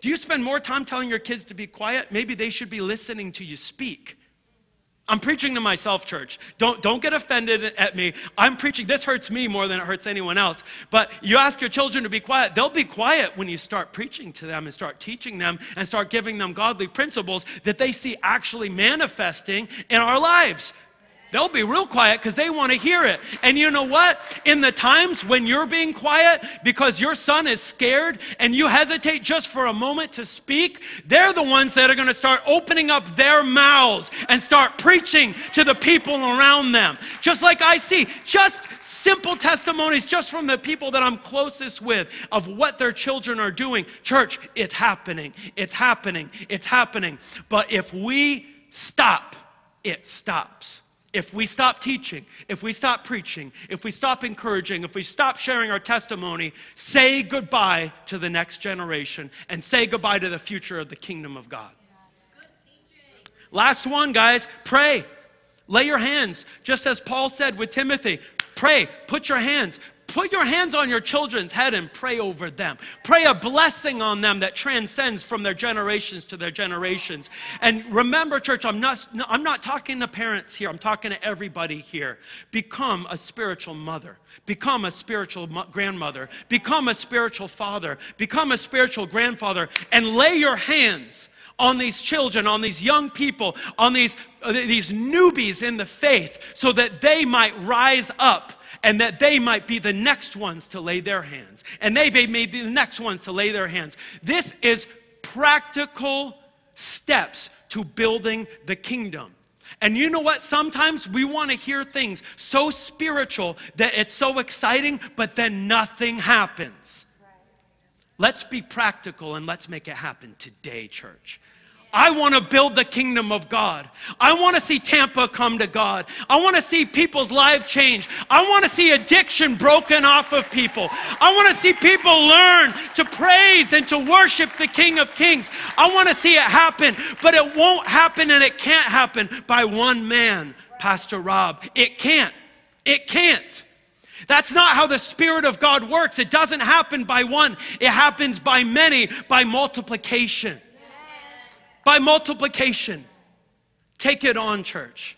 Do you spend more time telling your kids to be quiet? Maybe they should be listening to you speak. I'm preaching to myself, church. Don't, don't get offended at me. I'm preaching. This hurts me more than it hurts anyone else. But you ask your children to be quiet, they'll be quiet when you start preaching to them and start teaching them and start giving them godly principles that they see actually manifesting in our lives. They'll be real quiet because they want to hear it. And you know what? In the times when you're being quiet because your son is scared and you hesitate just for a moment to speak, they're the ones that are going to start opening up their mouths and start preaching to the people around them. Just like I see, just simple testimonies just from the people that I'm closest with of what their children are doing. Church, it's happening. It's happening. It's happening. But if we stop, it stops. If we stop teaching, if we stop preaching, if we stop encouraging, if we stop sharing our testimony, say goodbye to the next generation and say goodbye to the future of the kingdom of God. Last one, guys, pray. Lay your hands, just as Paul said with Timothy. Pray, put your hands, Put your hands on your children's head and pray over them. Pray a blessing on them that transcends from their generations to their generations. And remember, church, I'm not, I'm not talking to parents here, I'm talking to everybody here. Become a spiritual mother, become a spiritual grandmother, become a spiritual father, become a spiritual grandfather, and lay your hands on these children, on these young people, on these, uh, these newbies in the faith, so that they might rise up and that they might be the next ones to lay their hands. And they may be the next ones to lay their hands. This is practical steps to building the kingdom. And you know what? Sometimes we want to hear things so spiritual that it's so exciting, but then nothing happens. Let's be practical and let's make it happen today, church. I want to build the kingdom of God. I want to see Tampa come to God. I want to see people's life change. I want to see addiction broken off of people. I want to see people learn to praise and to worship the King of Kings. I want to see it happen, but it won't happen and it can't happen by one man, Pastor Rob. It can't. It can't. That's not how the Spirit of God works. It doesn't happen by one, it happens by many, by multiplication by multiplication. Take it on, church.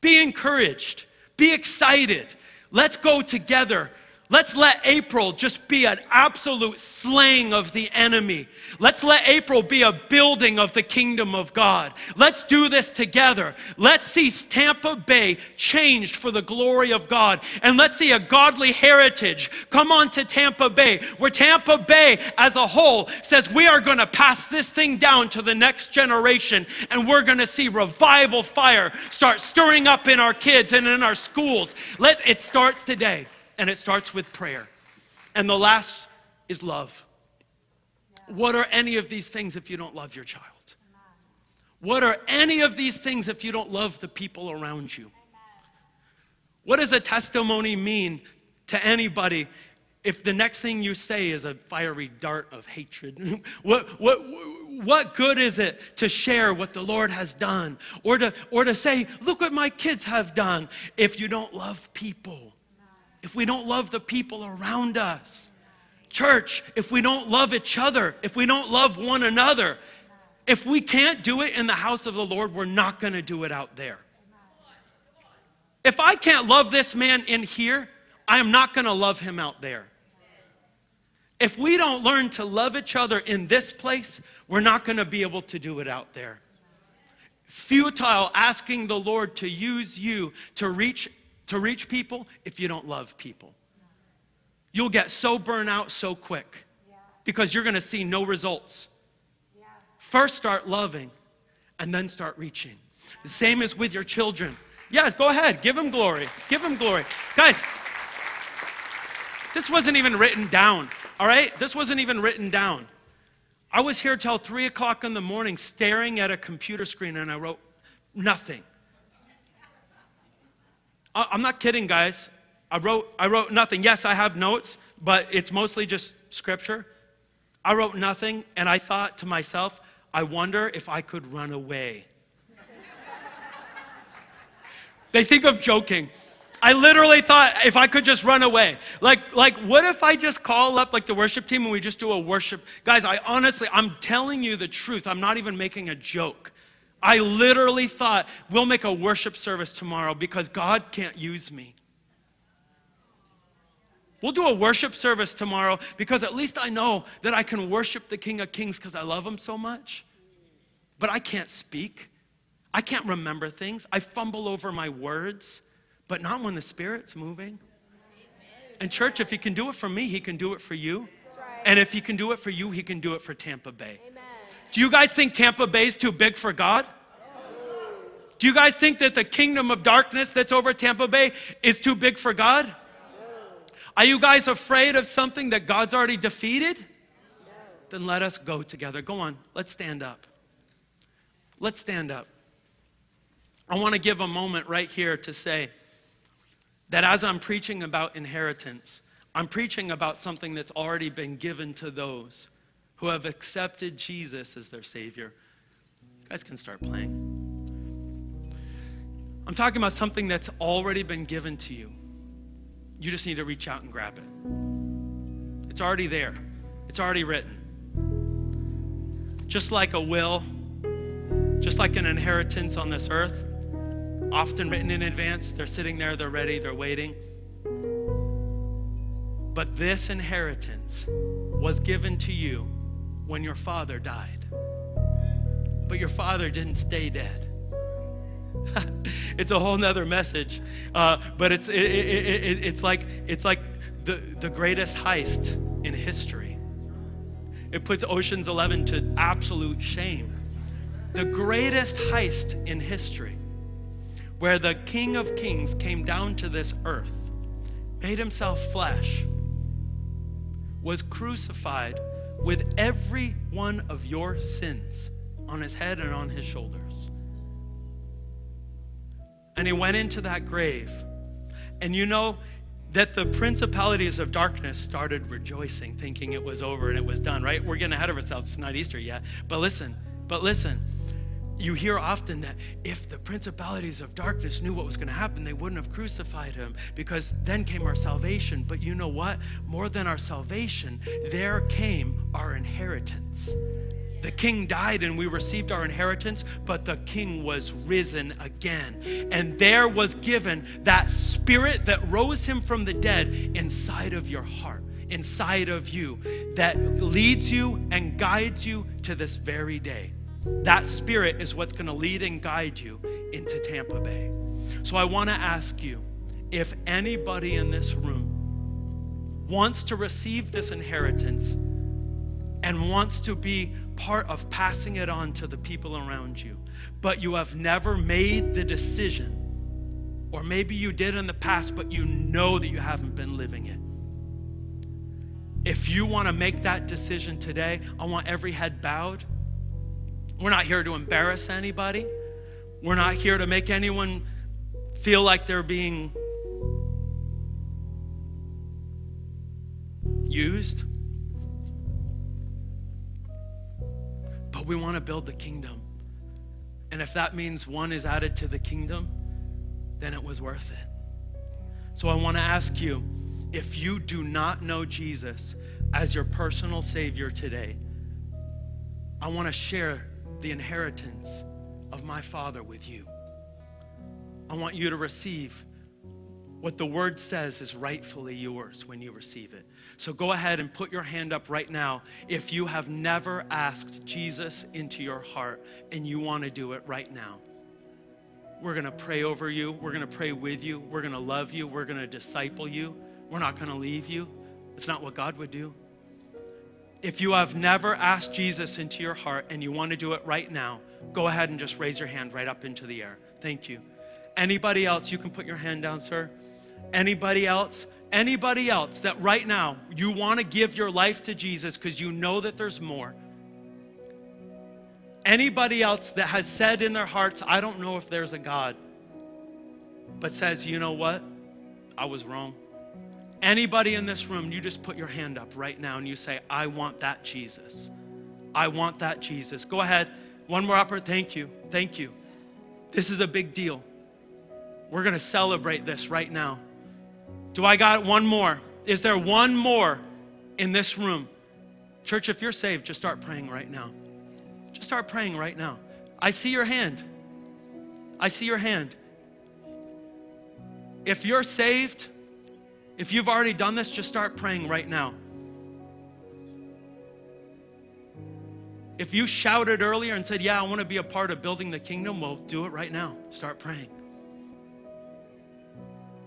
Be encouraged. Be excited. Let's go together Let's let April just be an absolute slaying of the enemy. Let's let April be a building of the kingdom of God. Let's do this together. Let's see Tampa Bay changed for the glory of God. And let's see a godly heritage come on to Tampa Bay, where Tampa Bay as a whole says, We are going to pass this thing down to the next generation, and we're going to see revival fire start stirring up in our kids and in our schools. Let, it starts today and it starts with prayer. And the last is love. What are any of these things if you don't love your child? What are any of these things if you don't love the people around you? What does a testimony mean to anybody if the next thing you say is a fiery dart of hatred? (laughs) what, what, what good is it to share what the Lord has done or to, or to say, look what my kids have done if you don't love people? If we don't love the people around us. Church, if we don't love each other, if we don't love one another, if we can't do it in the house of the Lord, we're not going to do it out there. If I can't love this man in here, I am not going to love him out there. If we don't learn to love each other in this place, we're not going to be able to do it out there. Futile asking the Lord to use you to reach to reach people if you don't love people. You'll get so burnt out so quick because you're going to see no results. First, start loving and then start reaching. The same is with your children. Yes, go ahead. Give them glory. Give them glory. Guys, this wasn't even written down, all right? This wasn't even written down. I was here till three o'clock in the morning staring at a computer screen and I wrote nothing. I'm not kidding, guys. I wrote, I wrote nothing. Yes, I have notes, but it's mostly just scripture. I wrote nothing, and I thought to myself, I wonder if I could run away. (laughs) they think I'm joking. I literally thought if I could just run away. Like, like, what if I just call up like the worship team and we just do a worship? Guys, I honestly, I'm telling you the truth. I'm not even making a joke. I literally thought, we'll make a worship service tomorrow because God can't use me. We'll do a worship service tomorrow because at least I know that I can worship the King of Kings because I love him so much. But I can't speak. I can't remember things. I fumble over my words, but not when the Spirit's moving. And, church, if He can do it for me, He can do it for you. And if He can do it for you, He can do it for Tampa Bay. Amen. Do you guys think Tampa Bay is too big for God? Do you guys think that the kingdom of darkness that's over Tampa Bay is too big for God? Are you guys afraid of something that God's already defeated? Then let us go together. Go on, let's stand up. Let's stand up. I want to give a moment right here to say that as I'm preaching about inheritance, I'm preaching about something that's already been given to those who have accepted Jesus as their Savior. You guys can start playing. I'm talking about something that's already been given to you. You just need to reach out and grab it. It's already there, it's already written. Just like a will, just like an inheritance on this earth, often written in advance, they're sitting there, they're ready, they're waiting. But this inheritance was given to you when your father died. But your father didn't stay dead. (laughs) it's a whole nother message. Uh, but it's, it, it, it, it's like, it's like the, the greatest heist in history. It puts Ocean's 11 to absolute shame. The greatest heist in history, where the King of Kings came down to this earth, made himself flesh, was crucified with every one of your sins on his head and on his shoulders. And he went into that grave. And you know that the principalities of darkness started rejoicing, thinking it was over and it was done, right? We're getting ahead of ourselves. It's not Easter yet. But listen, but listen. You hear often that if the principalities of darkness knew what was going to happen, they wouldn't have crucified him because then came our salvation. But you know what? More than our salvation, there came our inheritance. The king died and we received our inheritance, but the king was risen again. And there was given that spirit that rose him from the dead inside of your heart, inside of you, that leads you and guides you to this very day. That spirit is what's going to lead and guide you into Tampa Bay. So I want to ask you if anybody in this room wants to receive this inheritance and wants to be part of passing it on to the people around you, but you have never made the decision, or maybe you did in the past, but you know that you haven't been living it. If you want to make that decision today, I want every head bowed. We're not here to embarrass anybody. We're not here to make anyone feel like they're being used. But we want to build the kingdom. And if that means one is added to the kingdom, then it was worth it. So I want to ask you if you do not know Jesus as your personal Savior today, I want to share the inheritance of my Father with you. I want you to receive what the Word says is rightfully yours when you receive it. So go ahead and put your hand up right now if you have never asked Jesus into your heart and you want to do it right now. We're going to pray over you. We're going to pray with you. We're going to love you. We're going to disciple you. We're not going to leave you. It's not what God would do. If you have never asked Jesus into your heart and you want to do it right now, go ahead and just raise your hand right up into the air. Thank you. Anybody else, you can put your hand down, sir. Anybody else? anybody else that right now you want to give your life to Jesus because you know that there's more. Anybody else that has said in their hearts, I don't know if there's a God, but says, you know what? I was wrong. Anybody in this room, you just put your hand up right now and you say, I want that Jesus. I want that Jesus. Go ahead. One more upper. Thank you. Thank you. This is a big deal. We're going to celebrate this right now. Do I got one more? Is there one more in this room? Church, if you're saved, just start praying right now. Just start praying right now. I see your hand. I see your hand. If you're saved, if you've already done this, just start praying right now. If you shouted earlier and said, Yeah, I want to be a part of building the kingdom, well, do it right now. Start praying.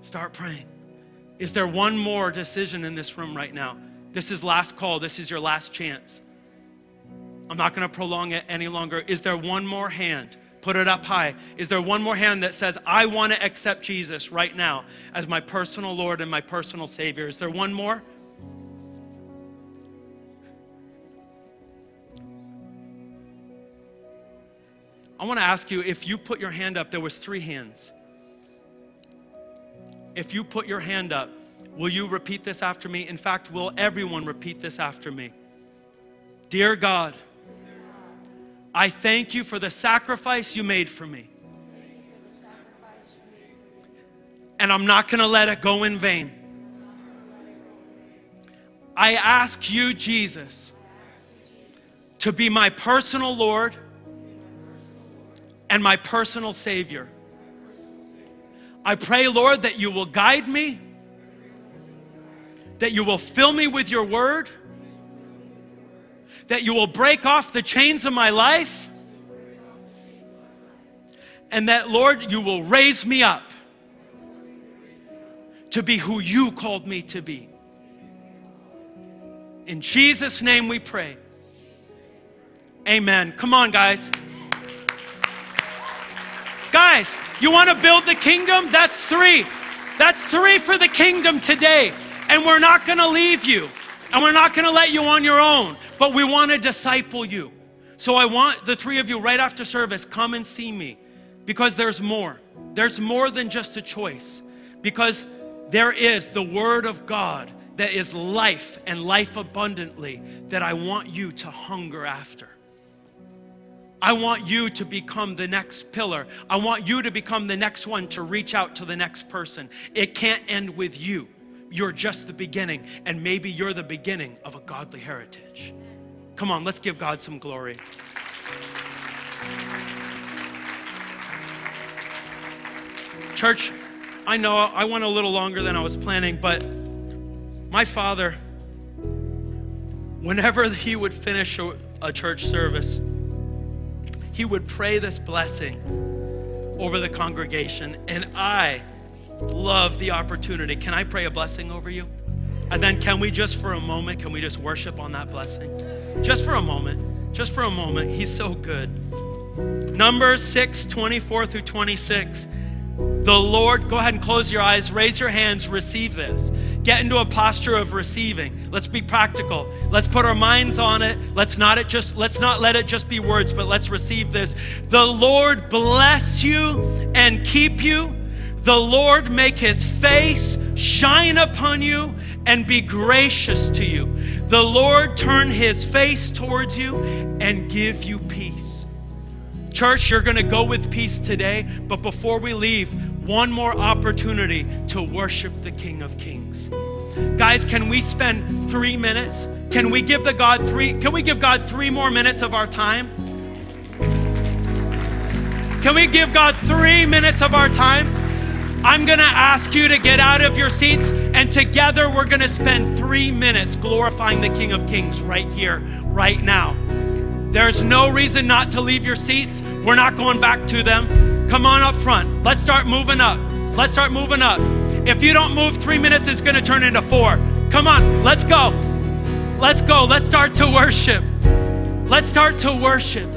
Start praying. Is there one more decision in this room right now? This is last call. This is your last chance. I'm not going to prolong it any longer. Is there one more hand? Put it up high. Is there one more hand that says, I want to accept Jesus right now as my personal Lord and my personal Savior? Is there one more? I want to ask you if you put your hand up, there was three hands. If you put your hand up, will you repeat this after me? In fact, will everyone repeat this after me? Dear God, I thank you for the sacrifice you made for me. And I'm not going to let it go in vain. I ask you, Jesus, to be my personal Lord and my personal Savior. I pray, Lord, that you will guide me, that you will fill me with your word, that you will break off the chains of my life, and that, Lord, you will raise me up to be who you called me to be. In Jesus' name we pray. Amen. Come on, guys. Guys, you want to build the kingdom? That's three. That's three for the kingdom today. And we're not going to leave you. And we're not going to let you on your own. But we want to disciple you. So I want the three of you right after service, come and see me. Because there's more. There's more than just a choice. Because there is the Word of God that is life and life abundantly that I want you to hunger after. I want you to become the next pillar. I want you to become the next one to reach out to the next person. It can't end with you. You're just the beginning, and maybe you're the beginning of a godly heritage. Come on, let's give God some glory. Church, I know I went a little longer than I was planning, but my father, whenever he would finish a, church service, he would pray this blessing over the congregation. And I love the opportunity. Can I pray a blessing over you? And then can we just for a moment, can we just worship on that blessing? Just for a moment. Just for a moment. He's so good. Numbers 6, 24 through 26. The Lord, go ahead and close your eyes, raise your hands, receive this. Get into a posture of receiving. Let's be practical. Let's put our minds on it. Let's not it just let's not let it just be words, but let's receive this. The Lord bless you and keep you. The Lord make his face shine upon you and be gracious to you. The Lord turn his face towards you and give you peace. Church, you're going to go with peace today, but before we leave, one more opportunity to worship the King of Kings. Guys, can we spend three minutes? Can we give the God three? Can we give God three more minutes of our time? Can we give God three minutes of our time? I'm gonna ask you to get out of your seats, and together we're gonna spend three minutes glorifying the King of Kings right here, right now. There's no reason not to leave your seats. We're not going back to them. Come on up front. Let's start moving up. Let's start moving up. If you don't move three minutes, it's going to turn into four. Come on, let's go. Let's go. Let's start to worship. Let's start to worship.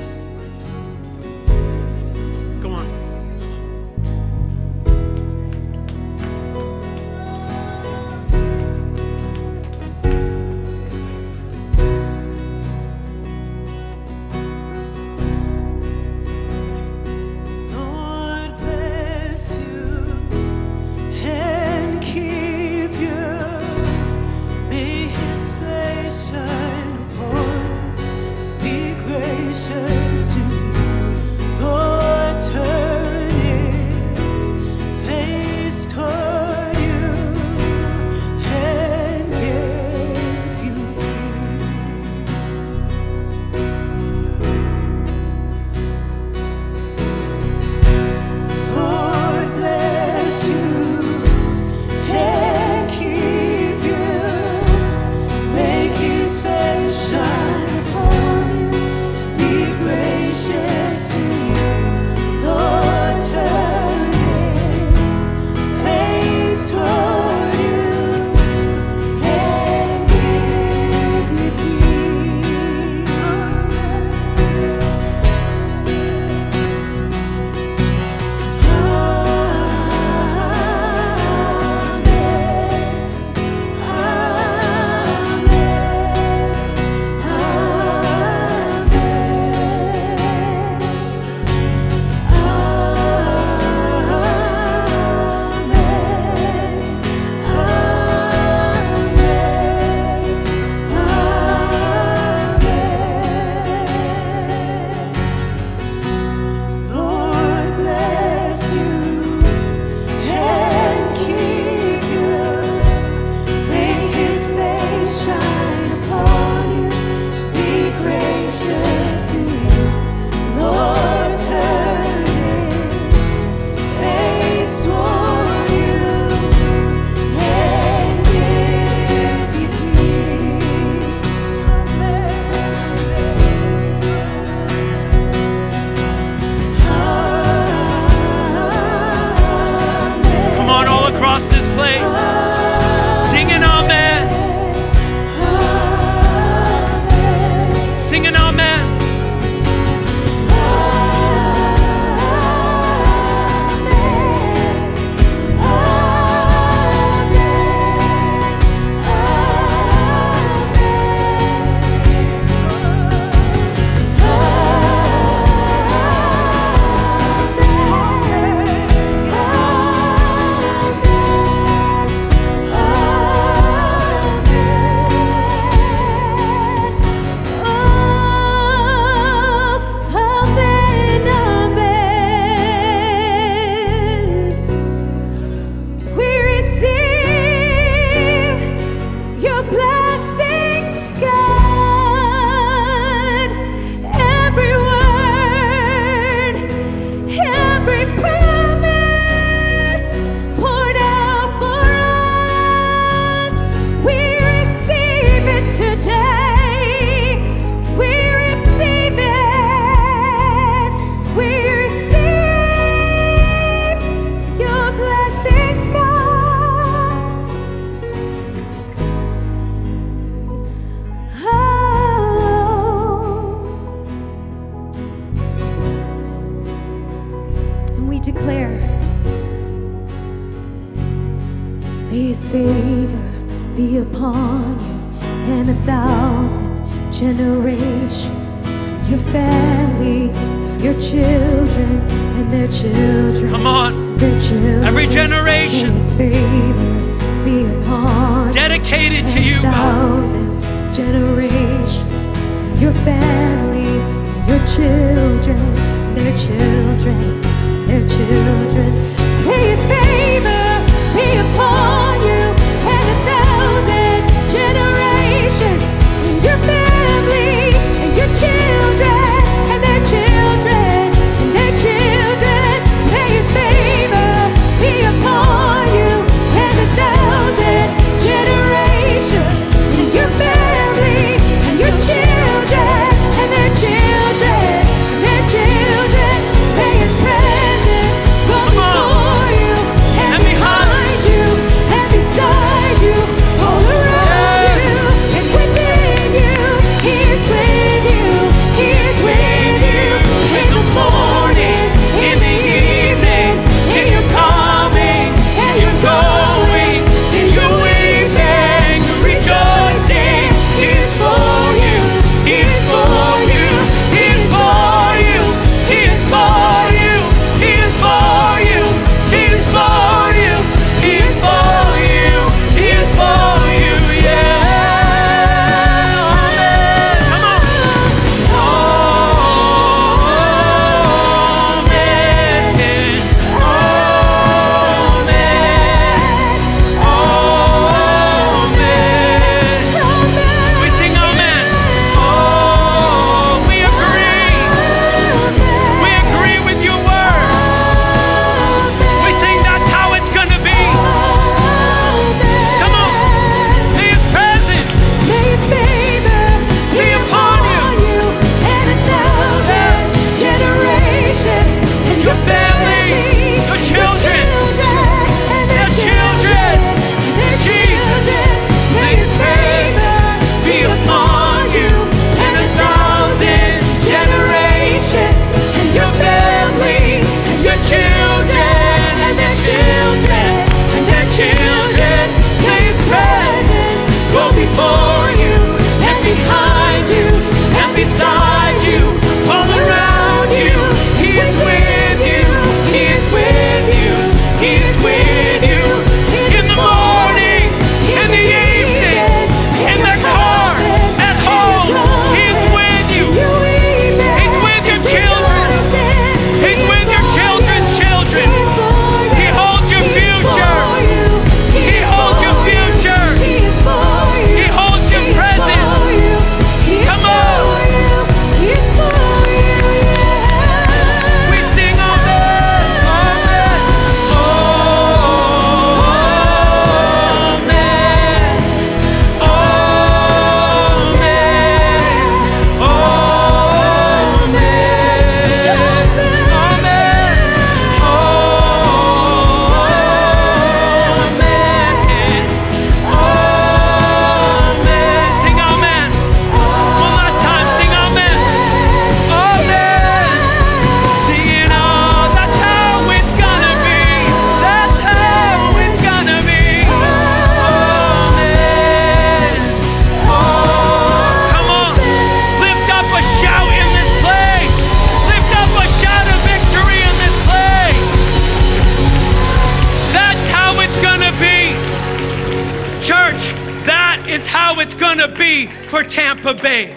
Tampa Bay.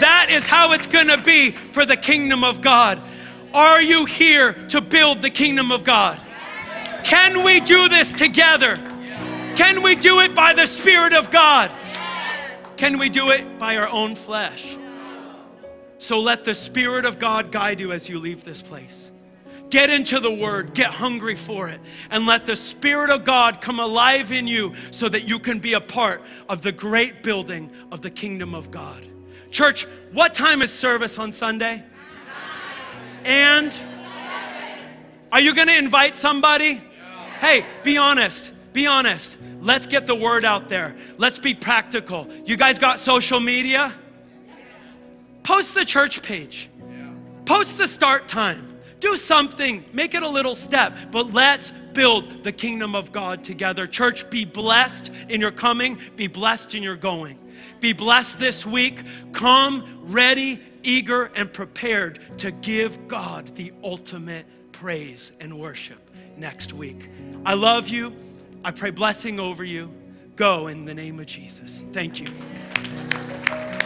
That is how it's going to be for the kingdom of God. Are you here to build the kingdom of God? Can we do this together? Can we do it by the Spirit of God? Can we do it by our own flesh? So let the Spirit of God guide you as you leave this place. Get into the Word, get hungry for it, and let the Spirit of God come alive in you so that you can be a part of the great building of the kingdom of God. Church, what time is service on Sunday? And are you going to invite somebody? Hey, be honest, be honest. Let's get the word out there. Let's be practical. You guys got social media? Post the church page, post the start time do something, make it a little step, but let's build the kingdom of God together. Church, be blessed in your coming, be blessed in your going. Be blessed this week. Come ready, eager, and prepared to give God the ultimate praise and worship next week. I love you. I pray blessing over you. Go in the name of Jesus. Thank you.